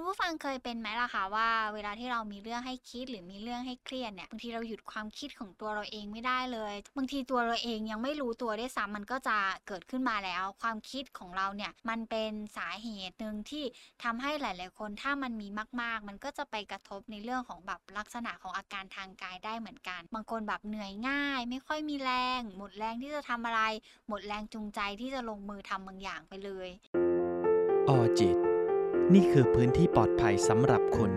คุณผู้ฟังเคยเป็นไหมล่ะคะว่าเวลาที่เรามีเรื่องให้คิดหรือมีเรื่องให้เครียดเนี่ยบางทีเราหยุดความคิดของตัวเราเองไม่ได้เลย บางทีตัวเราเองยังไม่รู้ตัวด้วยซ้ำมันก็จะเกิดขึ้นมาแล้ว ความคิดของเราเนี่ยมันเป็นสาเหตุหนึ่งที่ทำให้หลาย ๆ คนถ้ามันมีมาก ๆ มันก็จะไปกระทบในเรื่องของแบบลักษณะของอาการทางกายได้เหมือนกัน บางคนแบบเหนื่อยง่าย ไม่ค่อยมีแรง หมดแรงที่จะทำอะไร หมดแรงจูงใจที่จะลงมือทำบางอย่างไปเลย นี่คือพื้นที่ปลอดภัยสำหรับคุณ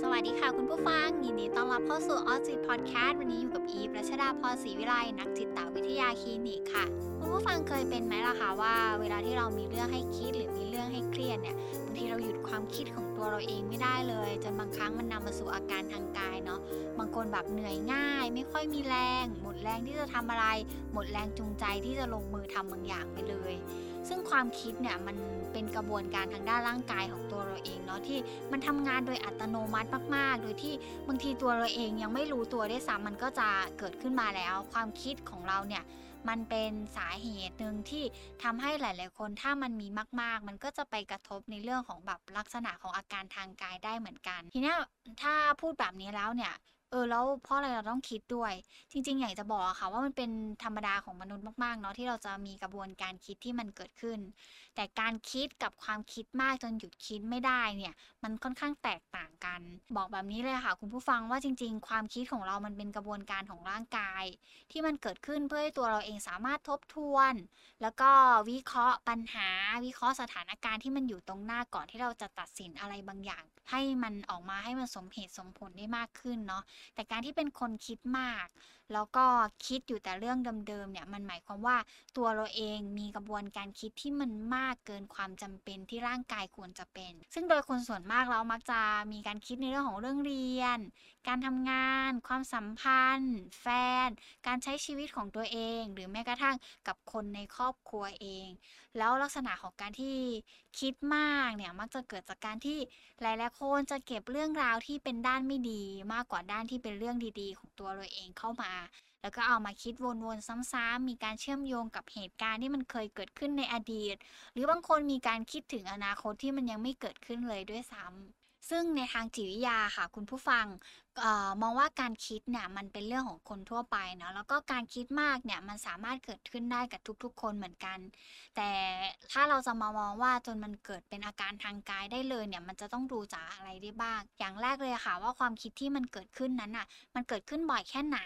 สวัสดีค่ะคุณผู้ฟัง ยินดีต้อนรับเข้าสู่ออจิตพอดแคสต์วันนี้อยู่กับอีฟรัชดาพรศรีวิไลนักจิตวิทยาคลินิกค่ะ คุณผู้ฟังเคยเป็นไหมล่ะคะว่า เวลาที่เรามีเรื่องให้คิดหรือมีเรื่องให้เครียดเนี่ยบางทีเราหยุดความคิดของตัวเราเองไม่ได้เลย จนบางครั้งมันนำมาสู่อาการทางกายเนาะบางคนแบบเหนื่อยง่าย ไม่ค่อยมีแรง หมดแรงที่จะทำอะไร หมดแรงจูงใจที่จะลงมือทำบางอย่างไปเลย ซึ่งความคิดเนี่ยมันเป็นกระบวนการทางด้านร่างกายของตัวเราเองเนาะที่มันทำงานโดยอัตโนมัติมาก ๆ โดยที่บางทีตัวเราเองยังไม่รู้ตัวได้ซ้ำมันก็จะเกิดขึ้นมาแล้ว ความคิดของเราเนี่ย มันเป็นสาเหตุหนึ่งที่ทำให้หลาย ๆ คนถ้ามันมีมาก ๆ มันก็จะไปกระทบในเรื่องของแบบลักษณะของอาการทางกายได้เหมือนกัน ทีนี้ถ้าพูดแบบนี้แล้วเนี่ย เออแล้วเพราะอะไรเราต้องคิดด้วย จริง ๆ อยากจะบอกอะค่ะว่ามันเป็นธรรมดาของมนุษย์มากๆเนาะที่เราจะมีกระบวนการคิดที่มันเกิดขึ้น แต่การคิดกับความคิดมากจนหยุดคิดไม่ได้เนี่ย มันค่อนข้างแตกต่างกัน บอกแบบนี้เลยค่ะ คุณผู้ฟังว่าจริง ๆ ความคิดของเรามันเป็นกระบวนการของร่างกาย ที่มันเกิดขึ้นเพื่อให้ตัวเราเองสามารถทบทวน แล้วก็วิเคราะห์ปัญหา วิเคราะห์สถานการณ์ที่มันอยู่ตรงหน้าก่อนที่เราจะตัดสินอะไรบางอย่าง ให้มันออกมาให้มันสมเหตุสมผลได้มากขึ้นเนาะแต่การที่เป็นคนคิดมาก แล้วก็คิดอยู่แต่เรื่องเดิมๆเนี่ยมันหมายความว่าตัวเราเองมีกระบวนการคิดที่มันมากเกินความจำเป็นที่ร่างกายควรจะเป็น ซึ่งโดยคนส่วนมากเรามักจะมีการคิดในเรื่องของเรื่องเรียน การทำงาน ความสัมพันธ์ แฟน การใช้ชีวิตของตัวเอง หรือแม้กระทั่งกับคนในครอบครัวเอง แล้วลักษณะของการที่คิดมากเนี่ยมักจะเกิดจากการที่หลายๆคนจะเก็บเรื่องราวที่เป็นด้านไม่ดีมากกว่าด้านที่เป็นเรื่องดีๆ ของตัวเราเองเข้ามาแล้วก็เอามาคิดวนๆซ้ำๆมีการเชื่อมโยงกับเหตุการณ์ที่มันเคยเกิดขึ้นในอดีต หรือบางคนมีการคิดถึงอนาคตที่มันยังไม่เกิดขึ้นเลยด้วยซ้ำซึ่งในทางจิตวิทยาค่ะคุณผู้ฟัง มองว่าการคิดเนี่ยมันเป็นเรื่องของคนทั่วไปเนาะแล้วก็การคิดมากเนี่ยมันสามารถเกิดขึ้นได้กับทุกๆ คนเหมือนกัน แต่ถ้าเราจะมามองว่าจนมันเกิดเป็นอาการทางกายได้เลยเนี่ยมันจะต้องดูจากอะไรได้บ้าง อย่างแรกเลยค่ะว่าความคิดที่มันเกิดขึ้นนั้นอะมันเกิดขึ้นบ่อยแค่ไหน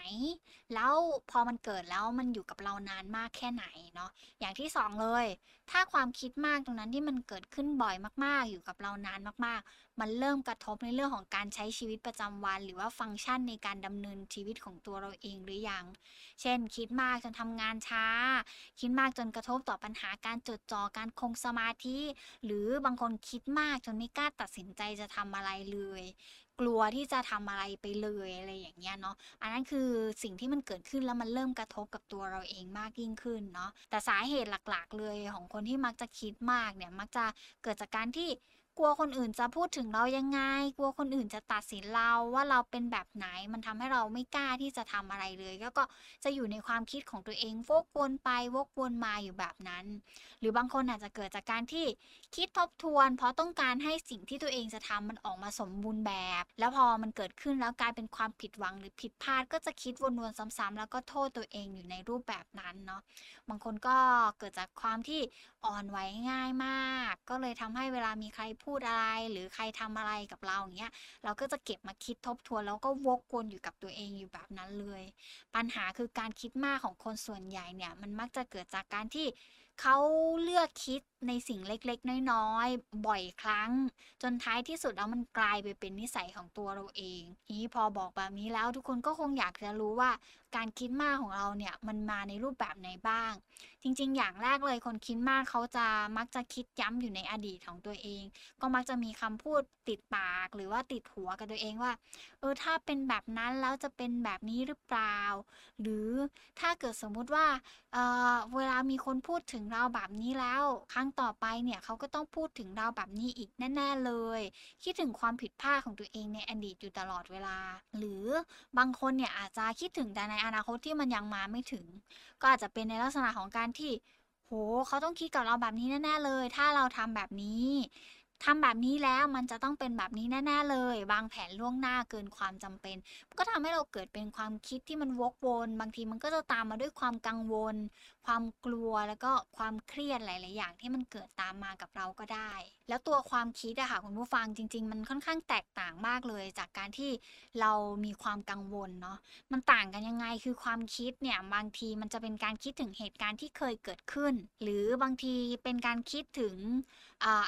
แล้วพอมันเกิดแล้วมันอยู่กับเรานานมากแค่ไหนเนาะอย่างที่สองเลย ถ้าความคิดมากตรงนั้นที่มันเกิดขึ้นบ่อยมากๆ อยู่กับเรานานมากๆ มันเริ่มกระทบในเรื่องของการใช้ชีวิตประจำวันหรือว่าฟังก์ชันในการดำเนินชีวิตของตัวเราเองหรือยัง เช่น คิดมากจนทำงานช้า คิดมากจนกระทบต่อปัญหาการจดจ่อการคงสมาธิ หรือบางคนคิดมากจนไม่กล้าตัดสินใจจะทำอะไรเลย กลัวที่จะทำอะไรไปเลยอะไรอย่างเงี้ยเนาะอันนั้นคือสิ่งที่มันเกิดขึ้นแล้วมันเริ่มกระทบกับตัวเราเองมากยิ่งขึ้นเนาะแต่สาเหตุหลักๆ เลยของคนที่มักจะคิดมากเนี่ยมักจะเกิดจากการที่ กลัวคนอื่นจะพูดถึงเรายังไง กลัวคนอื่นจะตัดสินเราว่าเราเป็นแบบไหน มันทำให้เราไม่กล้าที่จะทำอะไรเลย แล้วก็จะอยู่ในความคิดของตัวเองวกวนไปวกวนมาอยู่แบบนั้น หรือบางคนอาจจะเกิดจากการที่คิดทบทวน เพราะต้องการให้สิ่งที่ตัวเองจะทำมันออกมาสมบูรณ์แบบ แล้วพอมันเกิดขึ้นแล้วกลายเป็นความผิดหวังหรือผิดพลาด ก็จะคิดวนๆซ้ำๆแล้วก็โทษตัวเองอยู่ในรูปแบบนั้นเนาะ บางคนก็เกิดจากความที่อ่อนไหวง่ายมาก ก็เลยทำให้เวลามีใครพูดอะไร หรือใครทำอะไรกับเราอย่างเงี้ยเราก็จะเก็บมาคิดทบทวนแล้วก็วกวนอยู่กับตัวเองอยู่แบบนั้นเลย ปัญหาคือการคิดมากของคนส่วนใหญ่เนี่ยมันมักจะเกิดจากการที่เขาเลือกคิดในสิ่งเล็กๆ น้อยๆ บ่อยครั้ง จนท้ายที่สุดแล้วมันกลายไปเป็นนิสัยของตัวเราเองทีนี้พอบอกแบบนี้แล้วทุกคนก็คงอยากจะรู้ว่า การคิดมากของเราเนี่ยมันมาในรูปแบบไหนบ้างจริง ๆ อย่างแรกเลยคนคิดมากเขาจะมักจะคิดย้ำอยู่ในอดีตของตัวเอง ก็มักจะมีคำพูดติดปากหรือว่าติดหัวกับตัวเองว่า เออถ้าเป็นแบบนั้นแล้วจะเป็นแบบนี้หรือเปล่า หรือถ้าเกิดสมมุติว่าเออเวลามีคนพูดถึงเราแบบนี้แล้ว ครั้งต่อไปเนี่ยเขาก็ต้องพูดถึงเราแบบนี้อีกแน่ๆเลย คิดถึงความผิดพลาดของตัวเองในอดีตอยู่ตลอดเวลา หรือบางคนเนี่ยอาจจะคิดถึงแต่ในอนาคตที่มันยังมาไม่ถึง ก็อาจจะเป็นในลักษณะของการที่ โหเขาต้องคิดกับเราแบบนี้แน่ๆเลย ถ้าเราทำแบบนี้ทำแบบนี้แล้วมันจะต้องเป็นแบบนี้แน่ ๆ เลย วางแผนล่วงหน้าเกินความจำเป็น ก็ทำให้เราเกิดเป็นความคิดที่มันวกวน บางทีมันก็จะตามมาด้วยความกังวลความกลัวแล้วก็ความเครียดหลาย ๆ อย่างที่มันเกิดตามมากับเราก็ได้ แล้วตัวความคิดอะค่ะคุณผู้ฟังจริง ๆ มันค่อนข้างแตกต่างมากเลย จากการที่เรามีความกังวลเนาะมันต่างกันยังไงคือความคิดเนี่ยบางทีมันจะเป็นการคิดถึงเหตุการณ์ที่เคยเกิดขึ้น หรือบางทีเป็นการคิดถึง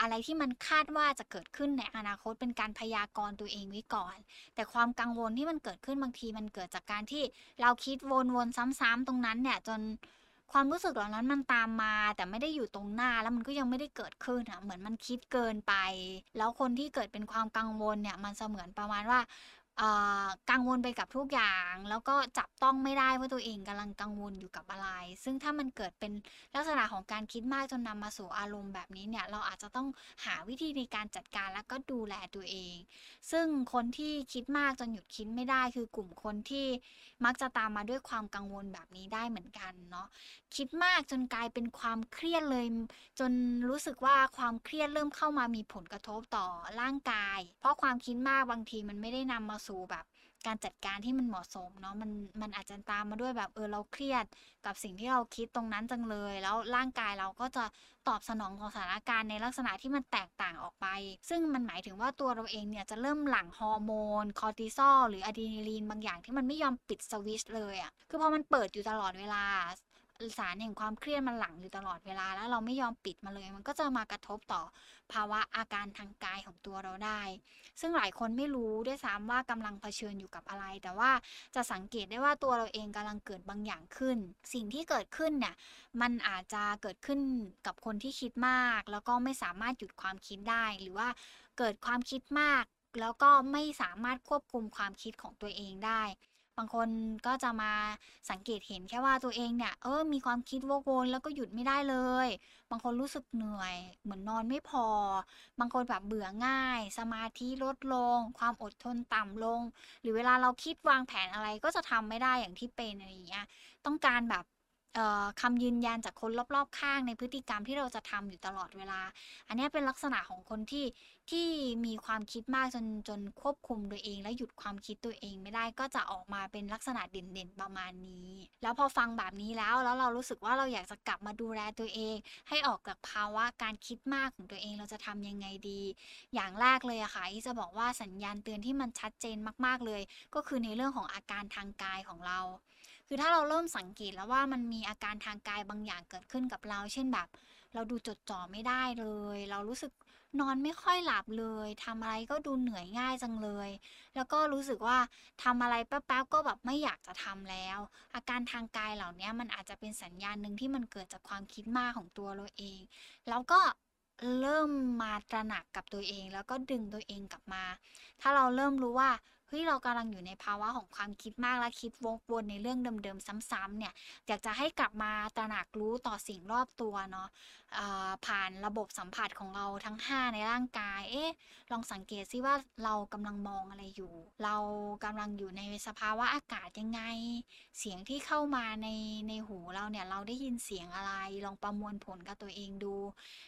อะไรที่มันคาดว่าจะเกิดขึ้นในอนาคตเป็นการพยากรณ์ตัวเองไว้ก่อน แต่ความกังวลที่มันเกิดขึ้นบางทีมันเกิดจากการที่เราคิดวนๆซ้ำๆตรงนั้นเนี่ยจน ความรู้สึกเหล่านั้นมันตามมา แต่ไม่ได้อยู่ตรงหน้าแล้วมันก็ยังไม่ได้เกิดขึ้นอะเหมือนมันคิดเกินไป แล้วคนที่เกิดเป็นความกังวลเนี่ยมันเสมือนประมาณว่า กังวลไปกับทุกอย่าง แล้วก็จับต้องไม่ได้ว่าตัวเองกำลังกังวลอยู่กับอะไร ซึ่งถ้ามันเกิดเป็นลักษณะของการคิดมากจนนำมาสู่อารมณ์แบบนี้เนี่ยเราอาจจะต้องหาวิธีในการจัดการแล้วก็ดูแลตัวเอง ซึ่งคนที่คิดมากจนหยุดคิดไม่ได้ คือกลุ่มคนที่มักจะตามมาด้วยความกังวลแบบนี้ได้เหมือนกันเนาะคิดมากจนกลายเป็นความเครียดเลย จนรู้สึกว่าความเครียดเริ่มเข้ามามีผลกระทบต่อร่างกาย เพราะความคิดมากบางทีมันไม่ได้นำมาสู่แบบการจัดการที่มันเหมาะสมเนาะมันมันอาจจะตามมาด้วยแบบเออเราเครียดกับสิ่งที่เราคิดตรงนั้นจังเลย แล้วร่างกายเราก็จะตอบสนองต่อสถานการณ์ในลักษณะที่มันแตกต่างออกไป ซึ่งมันหมายถึงว่าตัวเราเองเนี่ยจะเริ่มหลั่งฮอร์โมนคอร์ติซอลหรืออะดรีนาลีนบางอย่างที่มันไม่ยอมปิดสวิชเลยอะ่ะคือพอมันเปิดอยู่ตลอดเวลา สารแห่งความเครียดมันหลั่งอยู่ตลอดเวลา แล้วเราไม่ยอมปิดมาเลย มันก็จะมากระทบต่อภาวะอาการทางกายของตัวเราได้ ซึ่งหลายคนไม่รู้ด้วยซ้ำว่ากำลังเผชิญอยู่กับอะไร แต่ว่าจะสังเกตได้ว่าตัวเราเองกำลังเกิดบางอย่างขึ้น สิ่งที่เกิดขึ้นเนี่ยมันอาจจะเกิดขึ้นกับคนที่คิดมาก แล้วก็ไม่สามารถหยุดความคิดได้ หรือว่าเกิดความคิดมาก แล้วก็ไม่สามารถควบคุมความคิดของตัวเองได้ บางคนก็จะมาสังเกตเห็นแค่ว่าตัวเองเนี่ย เออ มีความคิดวกวนแล้วก็หยุดไม่ได้เลย บางคนรู้สึกเหนื่อย เหมือนนอนไม่พอ บางคนแบบเบื่อง่าย สมาธิลดลง ความอดทนต่ำลง หรือเวลาเราคิดวางแผนอะไรก็จะทำไม่ได้อย่างที่เป็นอะไรอย่างเงี้ย ต้องการแบบ คำยืนยันจากคนรอบๆข้างในพฤติกรรมที่เราจะทำอยู่ตลอดเวลา อันนี้เป็นลักษณะของคนที่ที่มีความคิดมากจนจนควบคุมตัวเอง และหยุดความคิดตัวเองไม่ได้ก็จะออกมาเป็นลักษณะเด่นๆประมาณนี้ แล้วพอฟังแบบนี้แล้วแล้วเรารู้สึกว่าเราอยากจะกลับมาดูแลตัวเอง ให้ออกจากภาวะการคิดมากของตัวเองเราจะทำยังไงดี อย่างแรกเลยอะค่ะที่จะบอกว่าสัญญาณเตือนที่มันชัดเจนมากๆเลย ก็คือในเรื่องของอาการทางกายของเรา คือถ้าเราเริ่มสังเกตแล้วว่ามันมีอาการทางกายบางอย่างเกิดขึ้นกับเรา เช่นแบบ เราดูจดจ่อไม่ได้เลย เรารู้สึกนอนไม่ค่อยหลับเลยทำอะไรก็ดูเหนื่อยง่ายจังเลย แล้วก็รู้สึกว่าทำอะไรแป๊บๆก็แบบไม่อยากจะทำแล้ว อาการทางกายเหล่านี้มันอาจจะเป็นสัญญาณหนึ่งที่มันเกิดจากความคิดมากของตัวเราเอง แล้วก็เริ่มมาตระหนักกับตัวเอง แล้วก็ดึงตัวเองกลับมา ถ้าเราเริ่มรู้ว่า ฮ้ยเรากำลังอยู่ในภาวะของความคิดมากและคิดวกวนในเรื่องเดิมๆซ้ำๆเนี่ยอยากจะให้กลับมาตระหนักรู้ต่อสิ่งรอบตัวเนาะผ่านระบบสัมผัสของเราทั้ง 5 ในร่างกาย เอ๊ะลองสังเกตซิว่าเรากำลังมองอะไรอยู่ เรากำลังอยู่ในสภาวะอากาศยังไง เสียงที่เข้ามาในในหูเราเนี่ยเราได้ยินเสียงอะไร ลองประมวลผลกับตัวเองดู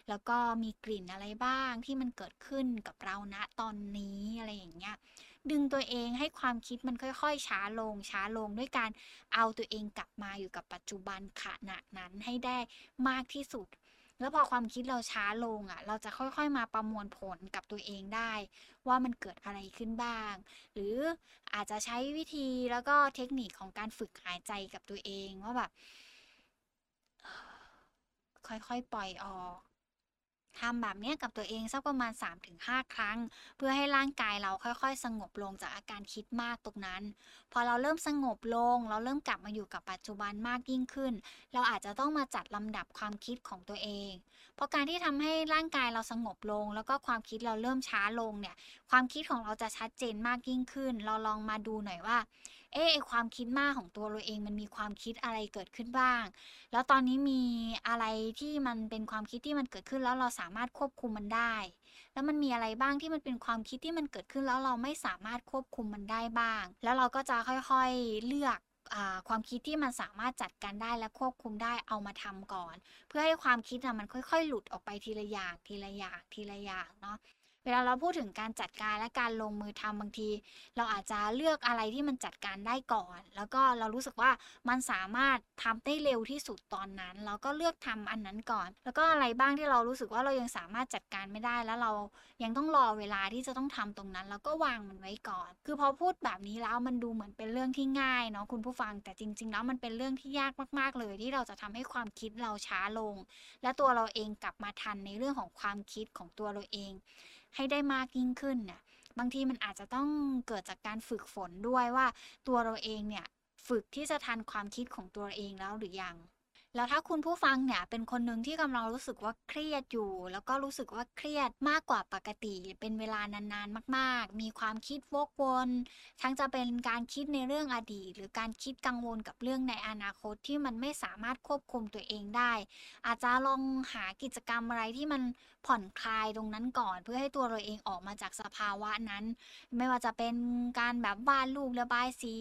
แล้วก็มีกลิ่นอะไรบ้างที่มันเกิดขึ้นกับเราณตอนนี้อะไรอย่างเงี้ย ดึงตัวเองให้ความคิดมันค่อยๆ ช้าลงช้าลงด้วยการเอาตัวเองกลับมาอยู่กับปัจจุบันขณะนั้นให้ได้มากที่สุด แล้วพอความคิดเราช้าลงอะ เราจะค่อยๆมาประมวลผลกับตัวเองได้ ว่ามันเกิดอะไรขึ้นบ้าง หรืออาจจะใช้วิธีแล้วก็เทคนิคของการฝึกหายใจกับตัวเองว่าแบบค่อยๆปล่อยออก ทำแบบนี้กับตัวเองสักประมาณ 3-5 ครั้ง เพื่อให้ร่างกายเราค่อย ๆ สงบลงจากอาการคิดมากตรงนั้น พอเราเริ่มสงบลง เราเริ่มกลับมาอยู่กับปัจจุบันมากยิ่งขึ้น เราอาจจะต้องมาจัดลำดับความคิดของตัวเอง เพราะการที่ทำให้ร่างกายเราสงบลง แล้วก็ความคิดเราเริ่มช้าลงเนี่ยความคิดของเราจะชัดเจนมากยิ่งขึ้น เราลองมาดูหน่อยว่า เอ๊ความคิดมากของตัวเราเองมันมีความคิดอะไรเกิดขึ้นบ้าง แล้วตอนนี้มีอะไรที่มันเป็นความคิดที่มันเกิดขึ้นแล้วเราสามารถควบคุมมันได้ แล้วมันมีอะไรบ้างที่มันเป็นความคิดที่มันเกิดขึ้นแล้วเราไม่สามารถควบคุมมันได้บ้าง แล้วเราก็จะค่อยๆเลือกความคิดที่มันสามารถจัดการได้และควบคุมได้เอามาทำก่อน เพื่อให้ความคิดอะมันค่อย ๆ หลุดออกไปทีละอย่างทีละอย่างทีละอย่างเนาะ เวลาเราพูดถึงการจัดการและการลงมือทำบางที เราอาจจะเลือกอะไรที่มันจัดการได้ก่อน แล้วก็เรารู้สึกว่ามันสามารถทำได้เร็วที่สุดตอนนั้น เราก็เลือกทำอันนั้นก่อน แล้วก็อะไรบ้างที่เรารู้สึกว่าเรายังสามารถจัดการไม่ได้ แล้วเรายังต้องรอเวลาที่จะต้องทำตรงนั้น แล้วก็วางมันไว้ก่อน คือพอพูดแบบนี้แล้วมันดูเหมือนเป็นเรื่องที่ง่ายเนาะคุณผู้ฟังแต่จริง ๆ แล้วมันเป็นเรื่องที่ยากมาก ๆ เลยที่เราจะทำให้ความคิดเราช้าลง และตัวเราเองกลับมาทันในเรื่องของความคิดของตัวเราเอง ให้ได้มากยิ่งขึ้นเนี่ยบางทีมันอาจจะต้องเกิดจากการฝึกฝนด้วยว่าตัวเราเองเนี่ยฝึกที่จะทันความคิดของตัวเองแล้วหรือยัง แล้วถ้าคุณผู้ฟังเนี่ยเป็นคนหนึ่งที่กำลังรู้สึกว่าเครียดอยู่ แล้วก็รู้สึกว่าเครียดมากกว่าปกติ เป็นเวลานานๆมาก ๆ มีความคิดวกวน ทั้งจะเป็นการคิดในเรื่องอดีต หรือการคิดกังวลกับเรื่องในอนาคตที่มันไม่สามารถควบคุมตัวเองได้ อาจจะลองหากิจกรรมอะไรที่มัน ผ่อนคลายตรงนั้นก่อน เพื่อให้ตัวเราเองออกมาจากสภาวะนั้น ไม่ว่าจะเป็นการแบบวาดรูประบายสี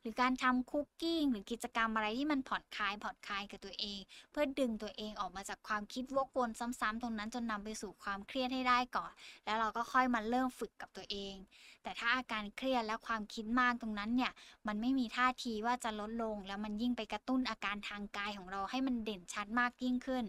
หรือการทำคุกกิ้งหรือกิจกรรมอะไรที่มันผ่อนคลายผ่อนคลายกับตัวเอง เพื่อดึงตัวเองออกมาจากความคิดวกวนซ้ำๆตรงนั้นจนนำไปสู่ความเครียดให้ได้ก่อน แล้วเราก็ค่อยมาเริ่มฝึกกับตัวเอง แต่ถ้าอาการเครียดและความคิดมากตรงนั้นเนี่ยมันไม่มีท่าทีว่าจะลดลง แล้วมันยิ่งไปกระตุ้นอาการทางกายของเราให้มันเด่นชัดมากยิ่งขึ้น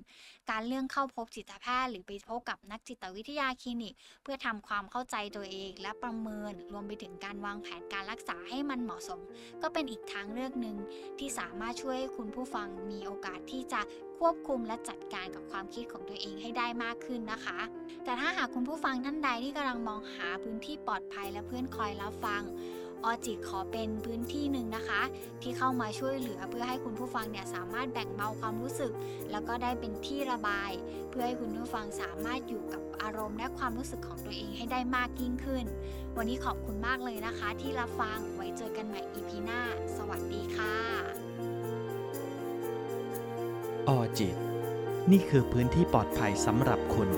การเรื่องเข้าพบจิตแพทย์หรือไปพบกับนักจิตวิทยาคลินิก เพื่อทำความเข้าใจตัวเองและประเมินรวมไปถึงการวางแผนการรักษาให้มันเหมาะสม ก็เป็นอีกทางเลือกหนึ่งที่สามารถช่วยให้คุณผู้ฟังมีโอกาสที่จะควบคุมและจัดการกับความคิดของตัวเองให้ได้มากขึ้นนะคะ แต่ถ้าหากคุณผู้ฟังท่านใดที่กำลังมองหาพื้นที่ปลอดภัยและเพื่อนคอยรับฟัง ออจิตขอเป็นพื้นที่หนึ่งนะคะ ที่เข้ามาช่วยเหลือเพื่อให้คุณผู้ฟังเนี่ยสามารถแบ่งเบาความรู้สึก แล้วก็ได้เป็นที่ระบาย เพื่อให้คุณผู้ฟังสามารถอยู่กับอารมณ์และความรู้สึกของตัวเองให้ได้มากยิ่งขึ้น วันนี้ขอบคุณมากเลยนะคะ ที่รับฟังไว้เจอกันใหม่ EP หน้า สวัสดีค่ะออจิต นี่คือพื้นที่ปลอดภัยสำหรับคุณ